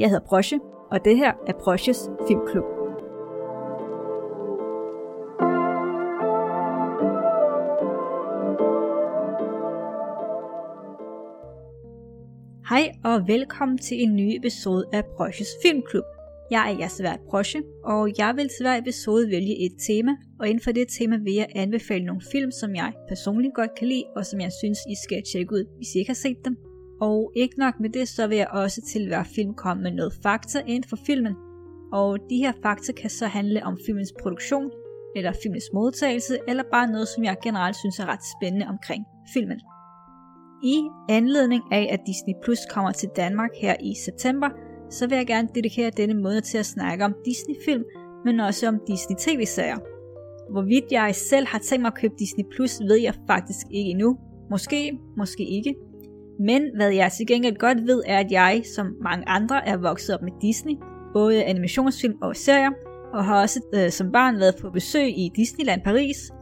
Jeg hedder Brosje, og det her er Brosjes Filmklub. Hej og velkommen til en ny episode af Brosjes Filmklub. Jeg er jeres vært Brosje, og jeg vil til hver episode vælge et tema, og inden for det tema vil jeg anbefale nogle film, som jeg personligt godt kan lide, og som jeg synes, I skal tjekke ud, hvis I ikke har set dem. Og ikke nok med det, så vil jeg også til hver film komme med noget fakta inden for filmen. Og de her fakta kan så handle om filmens produktion, eller filmens modtagelse, eller bare noget, som jeg generelt synes er ret spændende omkring filmen. I anledning af, at Disney Plus kommer til Danmark her i september, så vil jeg gerne dedikere denne måned til at snakke om Disney-film, men også om Disney-tv-serier. Hvorvidt jeg selv har tænkt mig at købe Disney Plus, ved jeg faktisk ikke endnu. Måske, måske ikke. Men hvad jeg til gengæld godt ved, er, at jeg, som mange andre, er vokset op med Disney, både animationsfilm og serier, og har også øh, som barn været på besøg i Disneyland Paris.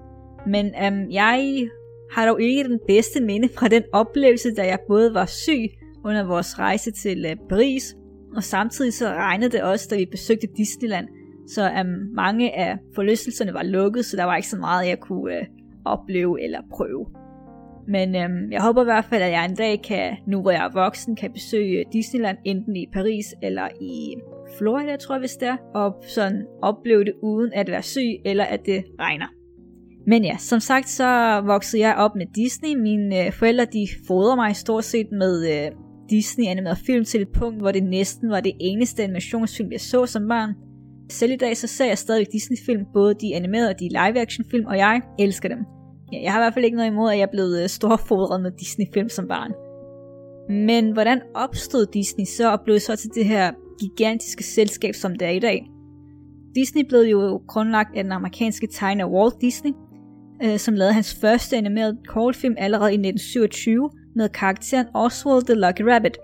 Men øhm, jeg har dog ikke den bedste minde fra den oplevelse, da jeg både var syg under vores rejse til øh, Paris, og samtidig så regnede det også, da vi besøgte Disneyland. Så øhm, mange af forlystelserne var lukket, så der var ikke så meget, jeg kunne øh, opleve eller prøve. Men øhm, jeg håber i hvert fald, at jeg en dag kan, nu hvor jeg er voksen, kan besøge Disneyland enten i Paris eller i Florida, tror jeg, hvis det er, og sådan opleve det uden at være syg eller at det regner. Men ja, som sagt, så voksede jeg op med Disney. Mine øh, forældre, de fodrer mig stort set med øh, Disney animeret film til et punkt, hvor det næsten var det eneste animationsfilm, jeg så som barn. Selv i dag så ser jeg stadig Disney-film, både de animerede og de live-action film, og jeg elsker dem. Ja, jeg har i hvert fald ikke noget imod, at jeg er blevet øh, storfodret med Disney-film som barn. Men hvordan opstod Disney så og blev så til det her gigantiske selskab, som det er i dag? Disney blev jo grundlagt af den amerikanske tegner Walt Disney, øh, som lavede hans første animerede kortfilm allerede i 1927 med karakteren Oswald the Lucky Rabbit.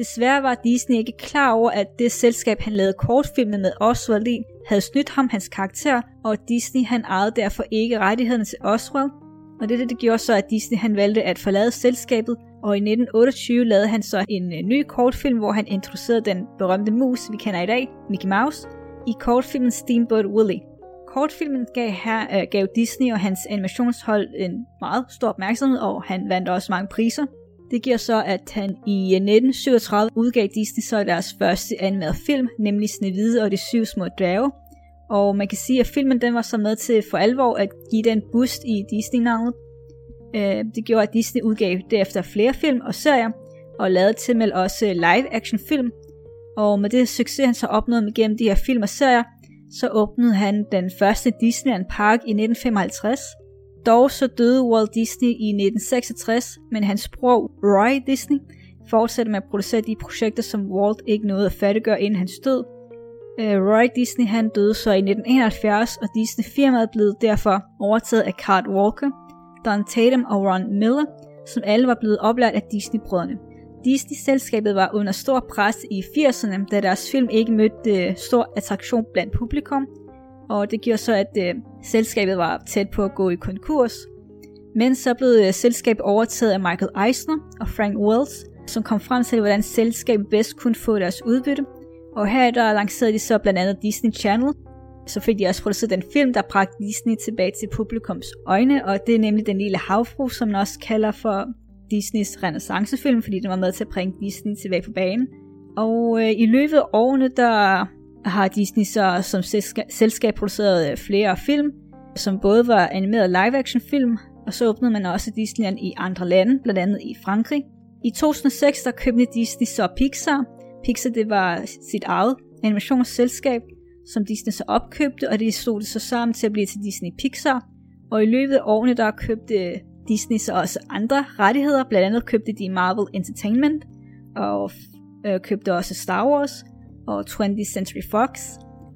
Desværre var Disney ikke klar over, at det selskab, han lavede kortfilmene med Oswald i, havde snydt ham hans karakter, og Disney han ejede derfor ikke rettighederne til Oswald. Og det, det gjorde så, at Disney han valgte at forlade selskabet, og i 1928 lavede han så en øh, ny kortfilm, hvor han introducerede den berømte mus, vi kender i dag, Mickey Mouse, i kortfilmen Steamboat Willie. Kortfilmen gav, her, øh, gav Disney og hans animationshold en meget stor opmærksomhed, og han vandt også mange priser. Det giver så, at han i øh, 1937 udgav Disney så deres første animerede film, nemlig Snevide og de syv små dværge. Og man kan sige, at filmen den var så med til for alvor at give den boost i Disney-navnet. Øh, det gjorde, at Disney udgav derefter flere film og serier, og lavede til med også live-action film. Og med det succes, han så opnåede gennem de her film og serier, så åbnede han den første Disneyland Park i 1955. Dog så døde Walt Disney i 1966, men hans bror Roy Disney fortsatte med at producere de projekter, som Walt ikke nåede at fattiggøre inden hans død. Øh, Roy Disney han døde så i 1971, og Disney-firmaet blev derfor overtaget af Cart Walker, Don Tatum og Ron Miller, som alle var blevet oplært af Disney-brødrene. Disney-selskabet var under stor pres i 80'erne, da deres film ikke mødte øh, stor attraktion blandt publikum, og det gjorde så, at øh, selskabet var tæt på at gå i konkurs. Men så blev øh, selskabet overtaget af Michael Eisner og Frank Wells, som kom frem til, hvordan selskabet bedst kunne få deres udbytte. Og her der lancerede de så blandt andet Disney Channel. Så fik de også produceret den film, der bragte Disney tilbage til publikums øjne, og det er nemlig Den Lille Havfru, som man også kalder for Disneys renaissancefilm, fordi den var med til at bringe Disney tilbage på banen. Og øh, i løbet af årene, der har Disney så som selskab produceret øh, flere film, som både var animeret live-action film, og så åbnede man også Disneyland i andre lande, blandt andet i Frankrig. I 2006 der købte Disney så Pixar. Pixar det var sit eget animationsselskab, som Disney så opkøbte, og det stod det så sammen til at blive til Disney Pixar. Og i løbet af årene der købte Disney så også andre rettigheder. Blandt andet købte de Marvel Entertainment, og øh, købte også Star Wars og 20th Century Fox.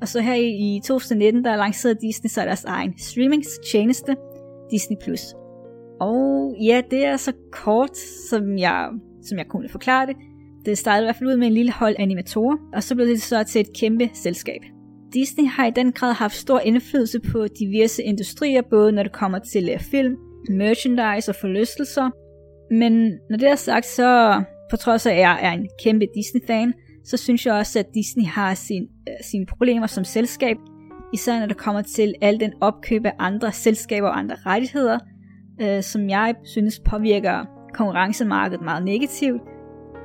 Og så her i, 2019, der lancerede Disney så deres egen streamingstjeneste, Disney+. Plus. Og ja, det er så kort, som jeg, som jeg kunne forklare det. Det startede i hvert fald ud med en lille hold animatorer, og så blev det så til et kæmpe selskab. Disney har i den grad haft stor indflydelse på diverse industrier, både når det kommer til øh, film, merchandise og forlystelser. Men når det er sagt, så på trods af at jeg er en kæmpe Disney-fan, så synes jeg også, at Disney har sin, øh, sine problemer som selskab, især når det kommer til al den opkøb af andre selskaber og andre rettigheder, øh, som jeg synes påvirker konkurrencemarkedet meget negativt.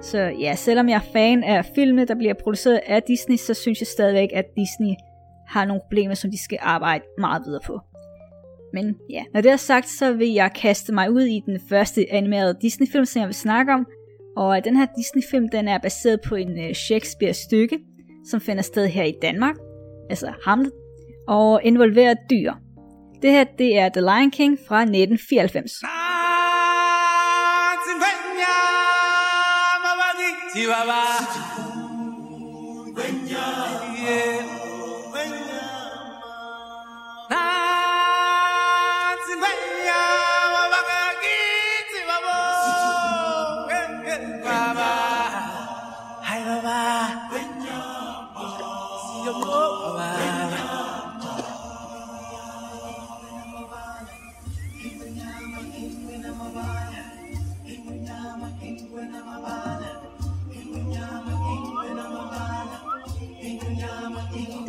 Så ja, selvom jeg er fan af filmene, der bliver produceret af Disney, så synes jeg stadigvæk, at Disney har nogle problemer, som de skal arbejde meget videre på. Men ja, når det er sagt, så vil jeg kaste mig ud i den første animerede Disney-film, som jeg vil snakke om. Og den her Disney-film, den er baseret på en øh, Shakespeare-stykke, som finder sted her i Danmark, altså Hamlet, og involverer dyr. Det her, det er The Lion King fra 1994.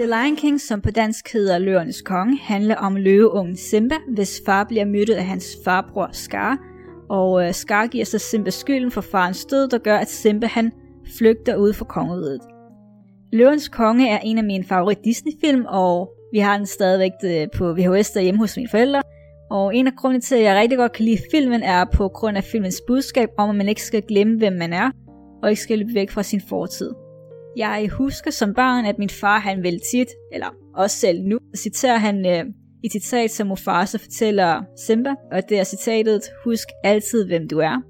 The Lion King, som på dansk hedder Løvernes Konge, handler om løveungen Simba, hvis far bliver myrdet af hans farbror Scar, og øh, Scar giver sig Simba skylden for farens død, der gør, at Simba han flygter ud fra kongeriget. Løvens Konge er en af mine favorit Disney-film, og vi har den stadigvæk øh, på VHS derhjemme hos mine forældre. Og en af grundene til, at jeg rigtig godt kan lide filmen, er på grund af filmens budskab om, at man ikke skal glemme, hvem man er, og ikke skal løbe væk fra sin fortid. Jeg husker som barn, at min far han vel tit, eller også selv nu, citerer han øh, i citat, som Mufasa fortæller Simba, og det er citatet, husk altid, hvem du er.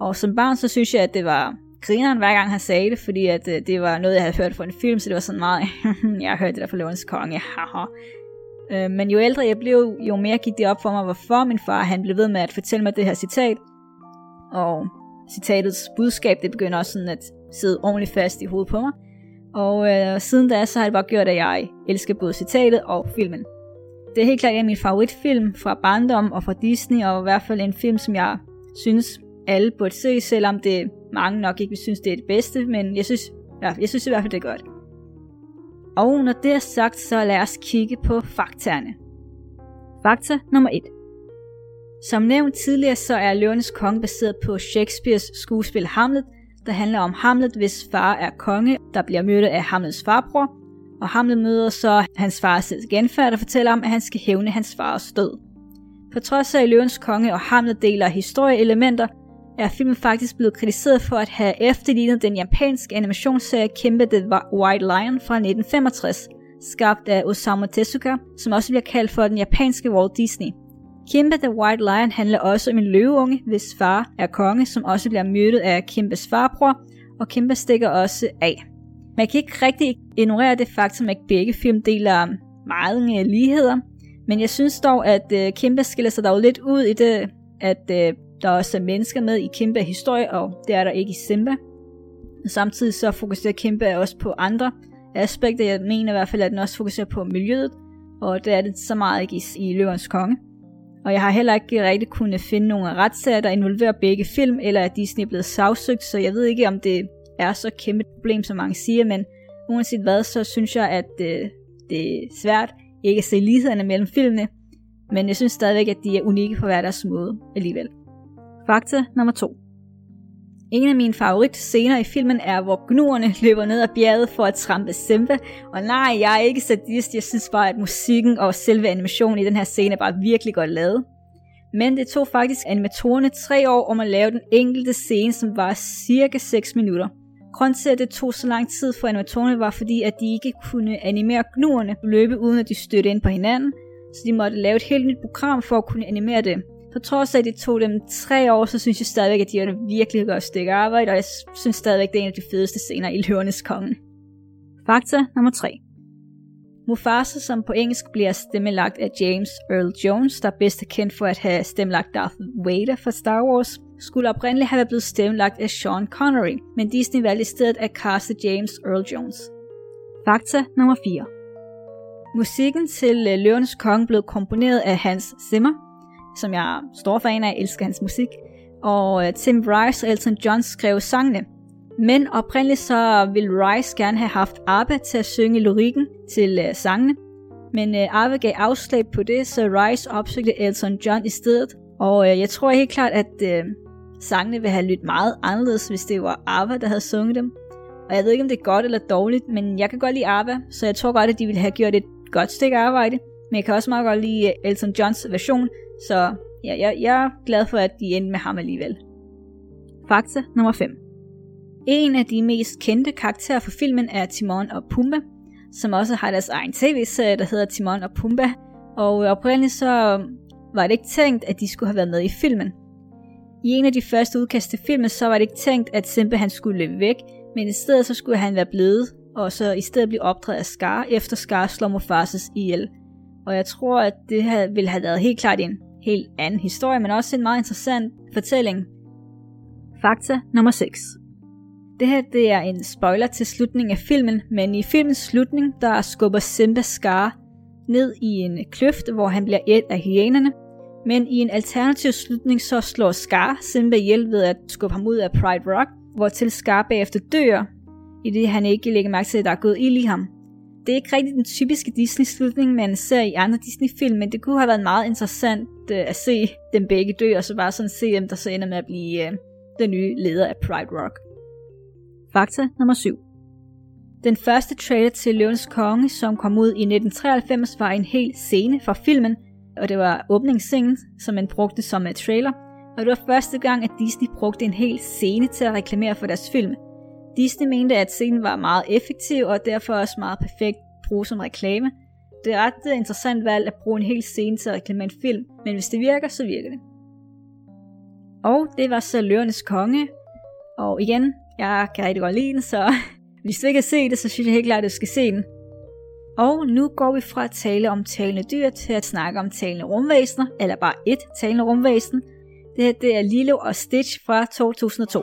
Og som barn, så synes jeg, at det var grineren hver gang han sagde det, fordi at, øh, det var noget, jeg havde hørt fra en film, så det var sådan meget, jeg har hørt det der fra Løvens Konge, haha. Øh, men jo ældre jeg blev, jo mere gik det op for mig, hvorfor min far han blev ved med at fortælle mig det her citat. Og citatets budskab, det begynder også sådan at sidde ordentligt fast i hovedet på mig. Og øh, siden da, så har det bare gjort, at jeg elsker både citatet og filmen. Det er helt klart en af mine favoritfilm fra barndom og fra Disney, og i hvert fald en film, som jeg synes, alle burde se, selvom det mange nok ikke vil synes, det er det bedste, men jeg synes, ja, jeg synes i hvert fald, det er godt. Og når det er sagt, så lad os kigge på faktaerne. Fakta nummer 1. Som nævnt tidligere, så er Løvernes Konge baseret på Shakespeares skuespil Hamlet, der handler om Hamlet, hvis far er konge, der bliver mødt af Hamlets farbror, og Hamlet møder så hans fars genfærd, der fortæller om, at han skal hævne hans fars død. På trods af, at Løvens Konge og Hamlet deler historieelementer, er filmen faktisk blevet kritiseret for at have efterlignet den japanske animationsserie Kimba the White Lion fra 1965, skabt af Osamu Tezuka, som også bliver kaldt for den japanske Walt Disney. Kimba the White Lion handler også om en løveunge, hvis far er konge, som også bliver myrdet af Kimbas farbror, og Kimba stikker også af. Man kan ikke rigtig ignorere det faktum, at begge film deler mange ligheder, men jeg synes dog, at øh, Kimba skiller sig dog lidt ud i det, at øh, der også er mennesker med i Kimba historie, og det er der ikke i Simba. Samtidig så fokuserer Kimba også på andre aspekter. Jeg mener i hvert fald, at den også fokuserer på miljøet, og det er det så meget ikke i, i Løvens Konge. Og jeg har heller ikke rigtig kunnet finde nogen retssager, der involverer begge film, eller at Disney er blevet sagsøgt, så jeg ved ikke, om det er så kæmpe et problem, som mange siger, men uanset hvad, så synes jeg, at øh, det er svært ikke at se lighederne mellem filmene, men jeg synes stadigvæk, at de er unikke på hver deres måde alligevel. Fakta nummer 2. En af mine favoritscener i filmen er, hvor gnuerne løber ned ad bjerget for at trampe Simba. Og nej, jeg er ikke sadist, jeg synes bare, at musikken og selve animationen i den her scene er bare virkelig godt lavet. Men det tog faktisk animatorerne tre år om at lave den enkelte scene, som var cirka 6 minutter. Grunden til, at det tog så lang tid for animatorerne, var fordi, at de ikke kunne animere gnuerne løbe uden at de støtte ind på hinanden, så de måtte lave et helt nyt program for at kunne animere det. På trods af, at det tog dem tre år, så synes jeg stadigvæk, at de har et virkelig godt stykke arbejde, og jeg synes stadigvæk, det er en af de fedeste scener i Løvernes Konge. Fakta nummer 3. Mufasa, som på engelsk bliver stemmelagt af James Earl Jones, der er bedst er kendt for at have stemmelagt Darth Vader for Star Wars, skulle oprindeligt have blevet stemmelagt af Sean Connery, men Disney valgte i stedet at caste James Earl Jones. Fakta nummer 4. Musikken til øh, Løvernes Konge blev komponeret af Hans Zimmer, som jeg er stor fan af, elsker hans musik. Og øh, Tim Rice og Elton John skrev sangene. Men oprindeligt så ville Rice gerne have haft ABBA til at synge lyrikken til øh, sangene. Men uh, ABBA gav afslag på det, så Rice opsøgte Elton John i stedet. Og jeg tror helt klart, at sangene ville have lyttet meget anderledes, hvis det var ABBA, der havde sunget dem. Og jeg ved ikke, om det er godt eller dårligt, men jeg kan godt lide ABBA, så jeg tror godt, at de ville have gjort et godt stykke arbejde. Men jeg kan også meget godt lide Elton Johns version, så ja, jeg, jeg er glad for, at de endte med ham alligevel. Fakta nummer 5. En af de mest kendte karakterer for filmen er Timon og Pumba, som også har deres egen tv-serie, der hedder Timon og Pumba. Og oprindeligt så var det ikke tænkt, at de skulle have været med i filmen. I en af de første udkast til filmen, så var det ikke tænkt, at Simba han skulle løbe væk, men i stedet så skulle han være blevet, og så i stedet blive opdraget af Scar, efter Scar slår Mufasa's ihjel. Og jeg tror, at det her ville have været helt klart en helt anden historie, men også en meget interessant fortælling. Fakta nummer 6. Det her det er en spoiler til slutningen af filmen, men i filmens slutning, der skubber Simba Scar ned i en kløft, hvor han bliver et af hyænerne. Men i en alternativ slutning, så slår Scar Simba ihjel ved at skubbe ham ud af Pride Rock, hvor til Scar bagefter dør, i det han ikke lægger mærke til, at der er gået ild i ham. Det er ikke rigtig den typiske Disney-slutning, man ser i andre Disney-film, men det kunne have været meget interessant øh, at se dem begge dø, og så bare sådan se dem, der så ender med at blive øh, den nye leder af Pride Rock. Fakta nummer 7. Den første trailer til Løvens Konge, som kom ud i 1993, var en hel scene fra filmen, og det var åbningsscenen, som man brugte som en trailer. Og det var første gang, at Disney brugte en hel scene til at reklamere for deres film. Disney mente, at scenen var meget effektiv, og derfor også meget perfekt bruge som reklame. Det er ret øh, interessant valg at bruge en hel scene til at reklamere en film, men hvis det virker, så virker det. Og det var så Løvernes Konge, og igen, jeg kan rigtig godt lide den, så hvis du ikke har set det, så synes jeg helt klart, at du skal se den. Og nu går vi fra at tale om talende dyr til at snakke om talende rumvæsener, eller bare et talende rumvæsen. Det her det er Lilo og Stitch fra 2002.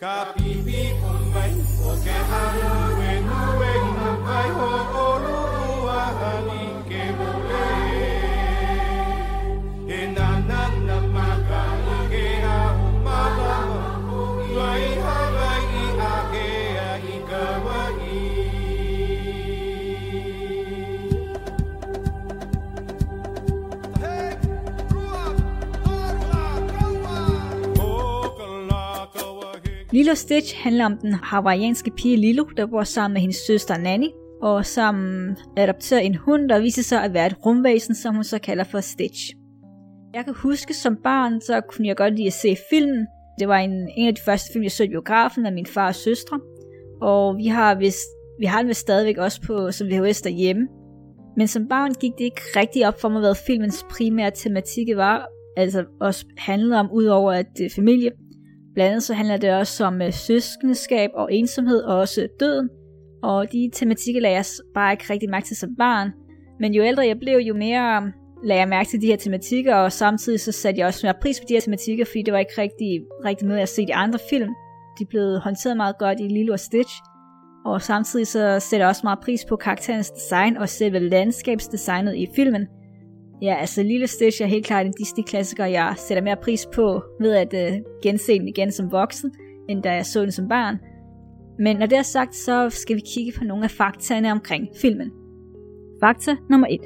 Capim. Lilo Stitch handler om den hawaiianske pige Lilo, der bor sammen med hendes søster Nanny, og som adopterer en hund, der viser sig at være et rumvæsen, som hun så kalder for Stitch. Jeg kan huske som barn, så kunne jeg godt lide at se filmen. Det var en, en af de første film, jeg så i biografen af min far og søstre. Og vi har, vist, vi har den vist stadigvæk også på som VHS derhjemme. Men som barn gik det ikke rigtig op for mig, hvad filmens primære tematik var. Altså også handlede om, udover at det er familie, Blandt andet så handler det også om øh, søskendeskab og ensomhed og også døden. Og de tematikker lagde jeg bare ikke rigtig mærke til som barn. Men jo ældre jeg blev, jo mere um, lagde jeg mærke til de her tematikker, og samtidig så satte jeg også mere pris på de her tematikker, fordi det var ikke rigtig, rigtig noget, jeg set i andre film. De blev håndteret meget godt i Lilo og Stitch. Og samtidig så sætter jeg også meget pris på karakterens design og selve landskabsdesignet i filmen – Ja, altså Lille Stitch er helt klart en Disney-klassiker, jeg sætter mere pris på ved at uh, gense den igen som voksen, end da jeg så den som barn. Men når det er sagt, så skal vi kigge på nogle af faktaerne omkring filmen. Fakta nummer 1.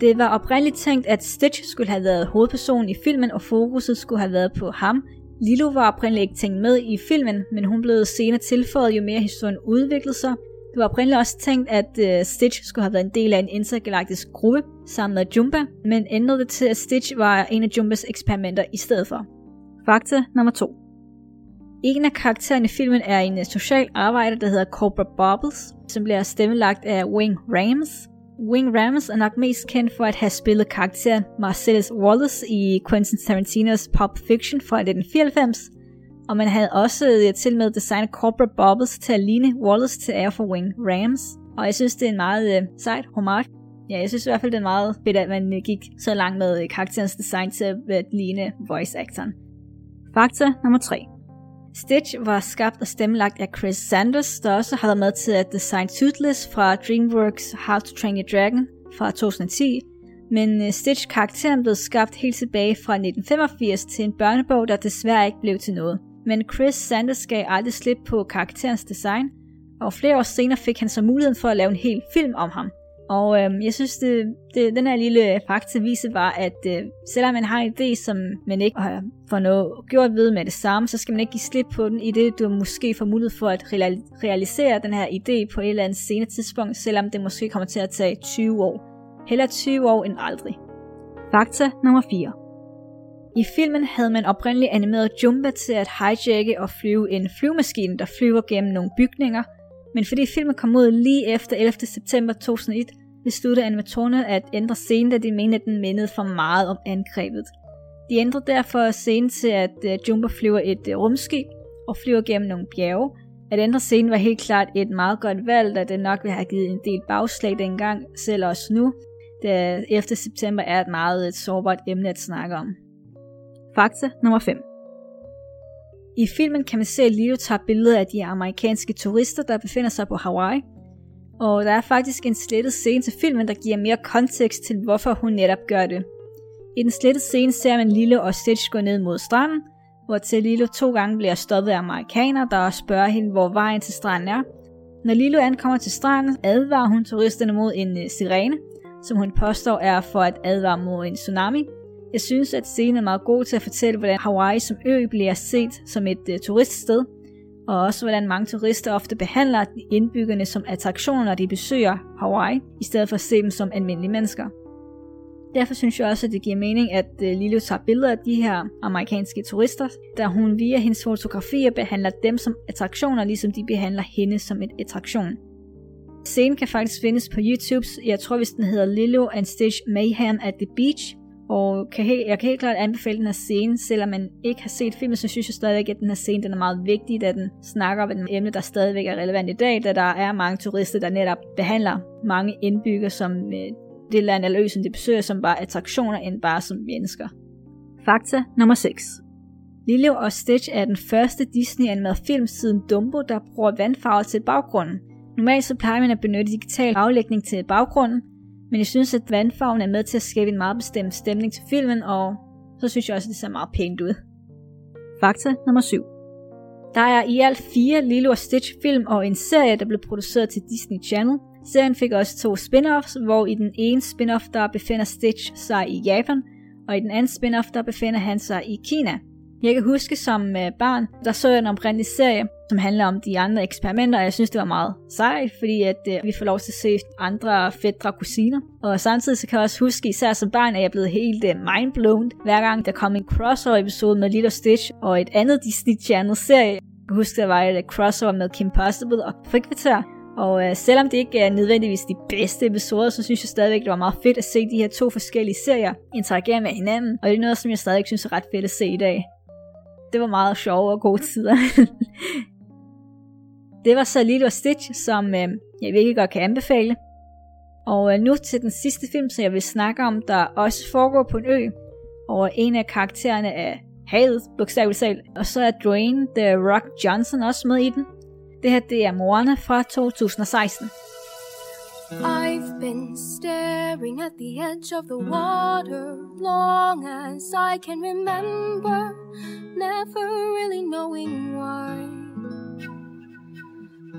Det var oprindeligt tænkt, at Stitch skulle have været hovedpersonen i filmen, og fokuset skulle have været på ham. Lilo var oprindeligt ikke tænkt med i filmen, men hun blev senere tilføjet, jo mere historien udviklede sig, det var oprindeligt også tænkt, at uh, Stitch skulle have været en del af en intergalaktisk gruppe sammen med Jumba, men ændrede det til, at Stitch var en af Jumbas eksperimenter i stedet for. Fakta nummer 2. En af karaktererne i filmen er en øh, social arbejder, der hedder Cobra Bobbles, som bliver stemmelagt af Wing Rams. Wing Rams er nok mest kendt for at have spillet karakteren Marcellus Wallace i Quentin Tarantinos Pulp Fiction fra 1994, og man havde også øh, til med designet corporate bubbles til at ligne Wallace til Air for Wing Rams. Og jeg synes, det er en meget øh, sejt homage. Ja, jeg synes i hvert fald, det er meget fedt, at man øh, gik så langt med øh, karakterens design til at ligne voice actoren. Fakta nummer 3. Stitch var skabt og stemmelagt af Chris Sanders, der også har været med til at designe Toothless fra DreamWorks How to Train Your Dragon fra 2010, men Stitch karakteren blev skabt helt tilbage fra 1985 til en børnebog, der desværre ikke blev til noget. Men Chris Sanders gav aldrig slip på karakterens design, og flere år senere fik han så muligheden for at lave en hel film om ham. Og øhm, jeg synes, det, det, den her lille fakta viser bare, at øh, selvom man har en idé, som man ikke øh, får noget gjort ved med det samme, så skal man ikke give slip på den, i det du måske får mulighed for at realisere den her idé på et eller andet senere tidspunkt, selvom det måske kommer til at tage 20 år. Heller 20 år end aldrig. Fakta nummer 4. I filmen havde man oprindeligt animeret Jumba til at hijacke og flyve en flyvemaskine, der flyver gennem nogle bygninger, men fordi filmen kom ud lige efter 11. september 2001, besluttede animatorerne at ændre scenen, da de mente, at den mindede for meget om angrebet. De ændrede derfor scenen til, at øh, Jumba Jumbo flyver et øh, rumskib og flyver gennem nogle bjerge. At ændre scenen var helt klart et meget godt valg, da det nok ville have givet en del bagslag dengang, selv også nu, da 11. september er et meget et sårbart emne at snakke om. Fakta nummer 5. I filmen kan man se, at Leo tager billeder af de amerikanske turister, der befinder sig på Hawaii. Og der er faktisk en slettet scene til filmen, der giver mere kontekst til, hvorfor hun netop gør det. I den slettede scene ser man Lilo og Stitch gå ned mod stranden, hvor til Lilo to gange bliver stoppet af amerikanere, der spørger hende, hvor vejen til stranden er. Når Lilo ankommer til stranden, advarer hun turisterne mod en øh, sirene, som hun påstår er for at advare mod en tsunami, jeg synes, at scenen er meget god til at fortælle, hvordan Hawaii som ø bliver set som et uh, turiststed, og også hvordan mange turister ofte behandler indbyggerne som attraktioner, når de besøger Hawaii, i stedet for at se dem som almindelige mennesker. Derfor synes jeg også, at det giver mening, at øh, Lilo tager billeder af de her amerikanske turister, da hun via hendes fotografier behandler dem som attraktioner, ligesom de behandler hende som en attraktion. Scenen kan faktisk findes på YouTube, jeg tror hvis den hedder Lilo and Stitch Mayhem at the Beach, og kan helt, jeg kan helt klart anbefale den her scene, selvom man ikke har set filmen, så synes jeg stadigvæk, at den her scene den er meget vigtig, da den snakker om et emne, der stadigvæk er relevant i dag, da der er mange turister, der netop behandler mange indbyggere som øh, det land eller ø, som de besøger, som bare attraktioner, end bare som mennesker. Fakta nummer 6. Lilo og Stitch er den første Disney-animerede film siden Dumbo, der bruger vandfarver til baggrunden. Normalt så plejer man at benytte digital aflægning til baggrunden, men jeg synes, at vandfarven er med til at skabe en meget bestemt stemning til filmen, og så synes jeg også, at det ser meget pænt ud. Fakta nummer 7. Der er i alt fire Lilo og Stitch film og en serie, der blev produceret til Disney Channel. Serien fik også to spin-offs, hvor i den ene spin-off, der befinder Stitch sig i Japan, og i den anden spin-off, der befinder han sig i Kina. Jeg kan huske som øh, barn, der så jeg en oprindelig serie, som handler om de andre eksperimenter, og jeg synes, det var meget sejt, fordi at øh, vi får lov til at se andre fædre og kusiner. Og samtidig så kan jeg også huske, især som barn, at jeg er blevet helt øh, mindblown, hver gang der kom en crossover episode med Little Stitch og et andet Disney Channel serie. Jeg kan huske, der var et øh, crossover med Kim Possible og Frikvarter, og øh, selvom det ikke er nødvendigvis de bedste episoder, så synes jeg stadigvæk, det var meget fedt at se de her to forskellige serier interagere med hinanden. Og det er noget, som jeg stadig synes er ret fedt at se i dag det var meget sjove og gode tider. det var så Lilo Stitch, som øh, jeg virkelig godt kan anbefale. Og øh, nu til den sidste film, som jeg vil snakke om, der også foregår på en ø, og en af karaktererne er havet, bogstaveligt talt. Og så er Dwayne The Rock Johnson også med i den. Det her det er Moana fra 2016. I've been staring at the edge of the water long as I can remember, never really knowing why.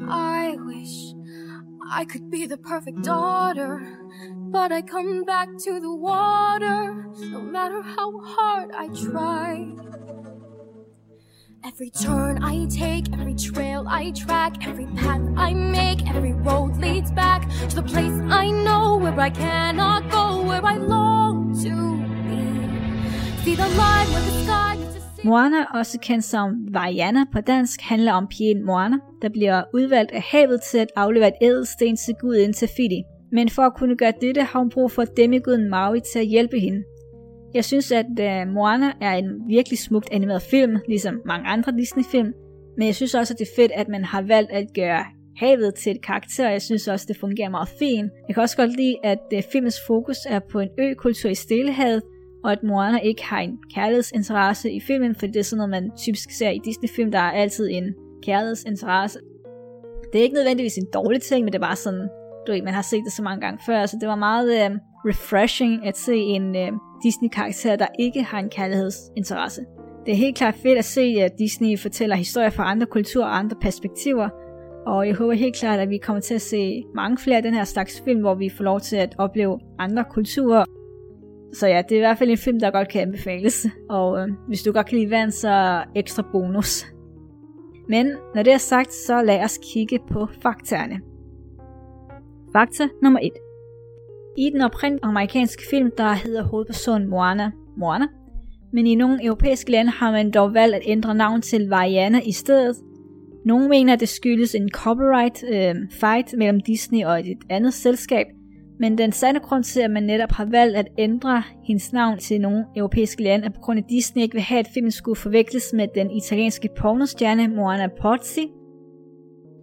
I wish I could be the perfect daughter, but I come back to the water no matter how hard I try. Every turn I take, every trail I track, every path I make, every road leads back to the place I know where I cannot go, where I long to be. See the light where the sky Moana, også kendt som Vaiana på dansk, handler om pigen Moana, der bliver udvalgt af havet til at aflevere et ædelsten til guden Tafiti. Men for at kunne gøre dette, har hun brug for demiguden Maui til at hjælpe hende. Jeg synes, at uh, Moana er en virkelig smukt animeret film, ligesom mange andre Disney-film. Men jeg synes også, at det er fedt, at man har valgt at gøre havet til et karakter. Jeg synes også, det fungerer meget fint. Jeg kan også godt lide, at uh, filmens fokus er på en økultur i Stillehavet, og at Moana ikke har en kærlighedsinteresse i filmen, for det er sådan noget, man typisk ser i Disney-film, der er altid en kærlighedsinteresse. Det er ikke nødvendigvis en dårlig ting, men det er bare sådan, du ved, man har set det så mange gange før, så det var meget øh, refreshing at se en øh, Disney-karakter, der ikke har en kærlighedsinteresse. Det er helt klart fedt at se, at Disney fortæller historier fra andre kulturer og andre perspektiver, og jeg håber helt klart, at vi kommer til at se mange flere af den her slags film, hvor vi får lov til at opleve andre kulturer. Så ja, det er i hvert fald en film, der godt kan anbefales. Og øh, hvis du godt kan lide vand, så ekstra bonus. Men når det er sagt, så lad os kigge på faktaerne. Fakta nummer 1. I den oprindelige amerikanske film, der hedder hovedpersonen Moana, Moana, men i nogle europæiske lande har man dog valgt at ændre navn til Vaiana i stedet. Nogle mener, at det skyldes en copyright øh, fight mellem Disney og et andet selskab, men den sande grund til, at man netop har valgt at ændre hendes navn til nogle europæiske lande, er på grund af, at Disney ikke vil have, at filmen skulle forveksles med den italienske pornostjerne Moana Pozzi,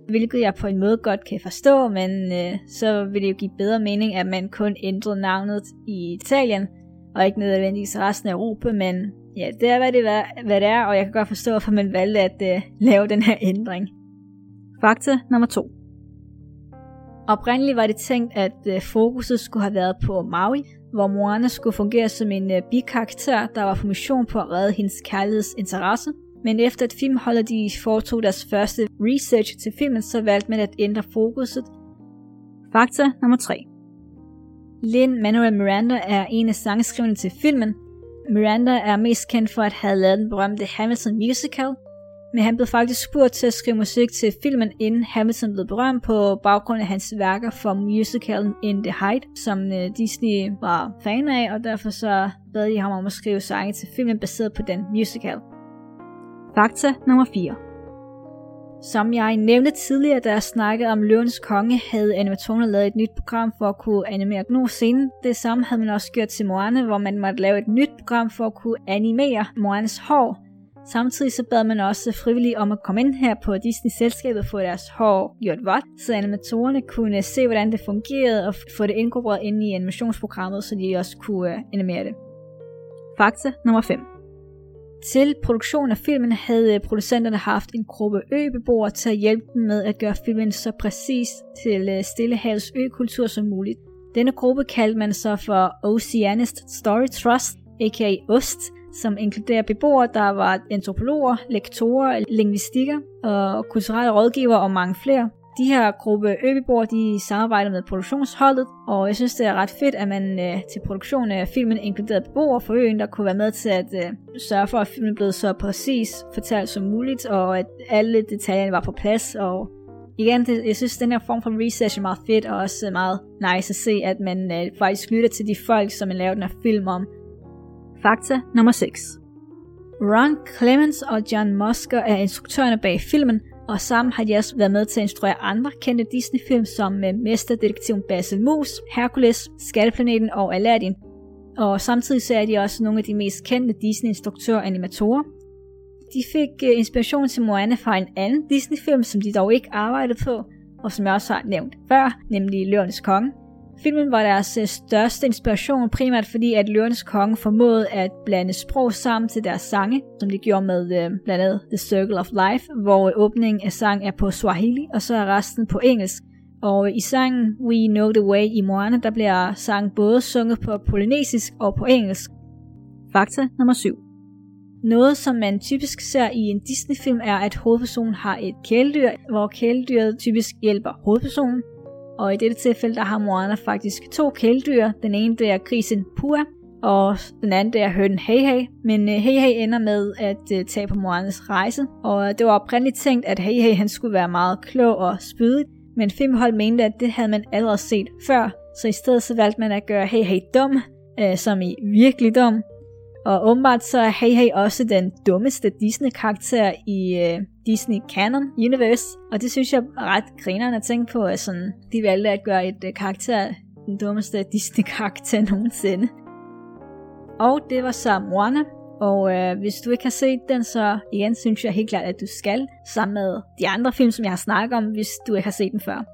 hvilket jeg på en måde godt kan forstå, men øh, så vil det jo give bedre mening, at man kun ændrede navnet i Italien, og ikke nødvendigvis resten af Europa, men ja, det er, hvad det, er, hvad det er, og jeg kan godt forstå, hvorfor man valgte at øh, lave den her ændring. Fakta nummer 2. Oprindeligt var det tænkt, at øh, fokuset skulle have været på Maui, hvor Moana skulle fungere som en øh, bikarakter, der var på mission på at redde hendes kærlighedsinteresse. Men efter at filmholdet de foretog deres første research til filmen, så valgte man at ændre fokuset. Fakta nummer 3. Lin-Manuel Miranda er en af sangskriverne til filmen. Miranda er mest kendt for at have lavet den berømte Hamilton musical, men han blev faktisk spurgt til at skrive musik til filmen, inden Hamilton blev berømt på baggrund af hans værker for musicalen In the Height, som øh, Disney var fan af, og derfor så bad de ham om at skrive sange til filmen baseret på den musical. Fakta nummer 4 som jeg nævnte tidligere, da jeg snakkede om Løvens Konge, havde animatorerne lavet et nyt program for at kunne animere nu scenen. Det samme havde man også gjort til Moana, hvor man måtte lave et nyt program for at kunne animere Moanas hår. Samtidig så bad man også frivillige om at komme ind her på Disney-selskabet og få deres hår gjort vådt, så animatorerne kunne se, hvordan det fungerede og få det inkorporeret ind i animationsprogrammet, så de også kunne øh, animere det. Fakta nummer 5. Til produktionen af filmen havde øh, producenterne haft en gruppe øbeboere til at hjælpe dem med at gøre filmen så præcis til øh, Stillehavets økultur som muligt. Denne gruppe kaldte man så for Oceanist Story Trust, aka OST, som inkluderer beboere, der var antropologer, lektorer, lingvistikker øh, og kulturelle rådgivere og mange flere. De her gruppe øbeboere, de samarbejder med produktionsholdet, og jeg synes, det er ret fedt, at man øh, til produktionen af filmen inkluderede beboere for øen, der kunne være med til at øh, sørge for, at filmen blev så præcis fortalt som muligt, og at alle detaljerne var på plads, og igen, det, jeg synes, den her form for research er meget fedt, og også meget nice at se, at man øh, faktisk lytter til de folk, som man laver den her film om, Fakta nummer 6. Ron Clements og John Musker er instruktørerne bag filmen, og sammen har de også været med til at instruere andre kendte Disney-film som med Mesterdetektiven Basil Mus, Hercules, Skatteplaneten og Aladdin. Og samtidig så er de også nogle af de mest kendte Disney-instruktører og animatorer. De fik øh, inspiration til Moana fra en anden Disney-film, som de dog ikke arbejdede på, og som jeg også har nævnt før, nemlig Løvernes Konge. Filmen var deres øh, største inspiration, primært fordi at Løvernes Konge formåede at blande sprog sammen til deres sange, som de gjorde med uh, blandt andet The Circle of Life, hvor åbningen af sang er på Swahili, og så er resten på engelsk. Og øh, i sangen We Know The Way i Moana, der bliver sangen både sunget på polynesisk og på engelsk. Fakta nummer 7. Noget, som man typisk ser i en Disney-film, er, at hovedpersonen har et kæledyr, hvor kæledyret typisk hjælper hovedpersonen. Og i dette tilfælde, der har Moana faktisk to kæledyr. Den ene, det er grisen Pua, og den anden, det er hønen Hey Hey. Men øh, Hey Hey ender med at øh, tage på Moanas rejse, og det var oprindeligt tænkt, at Hey Hey han skulle være meget klog og spydig, men filmhold mente, at det havde man allerede set før, så i stedet så valgte man at gøre Hey Hey dum, øh, som i virkelig dum, og åbenbart så er Hey Hey også den dummeste Disney-karakter i øh, Disney Canon Universe. Og det synes jeg er ret grinerende at tænke på, at sådan, de valgte at gøre et øh, karakter den dummeste Disney-karakter nogensinde. Og det var så Moana. Og øh, hvis du ikke har set den, så igen synes jeg helt klart, at du skal, sammen med de andre film, som jeg har snakket om, hvis du ikke har set den før.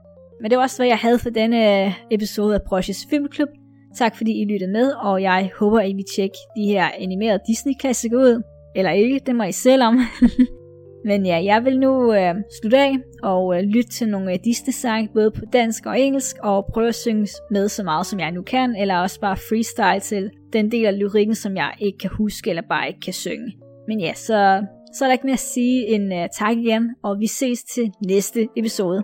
Men det var også, hvad jeg havde for denne øh, episode af Brosjes Filmklub. Tak fordi I lyttede med, og jeg håber, at I vil tjekke de her animerede Disney-klassikere ud. Eller ikke, det må I selv om. Men ja, jeg vil nu øh, slutte af og øh, lytte til nogle af Disney-sange, både på dansk og engelsk, og prøve at synge med så meget, som jeg nu kan, eller også bare freestyle til den del af lyrikken, som jeg ikke kan huske, eller bare ikke kan synge. Men ja, så, så er der ikke mere at sige end øh, tak igen, og vi ses til næste episode.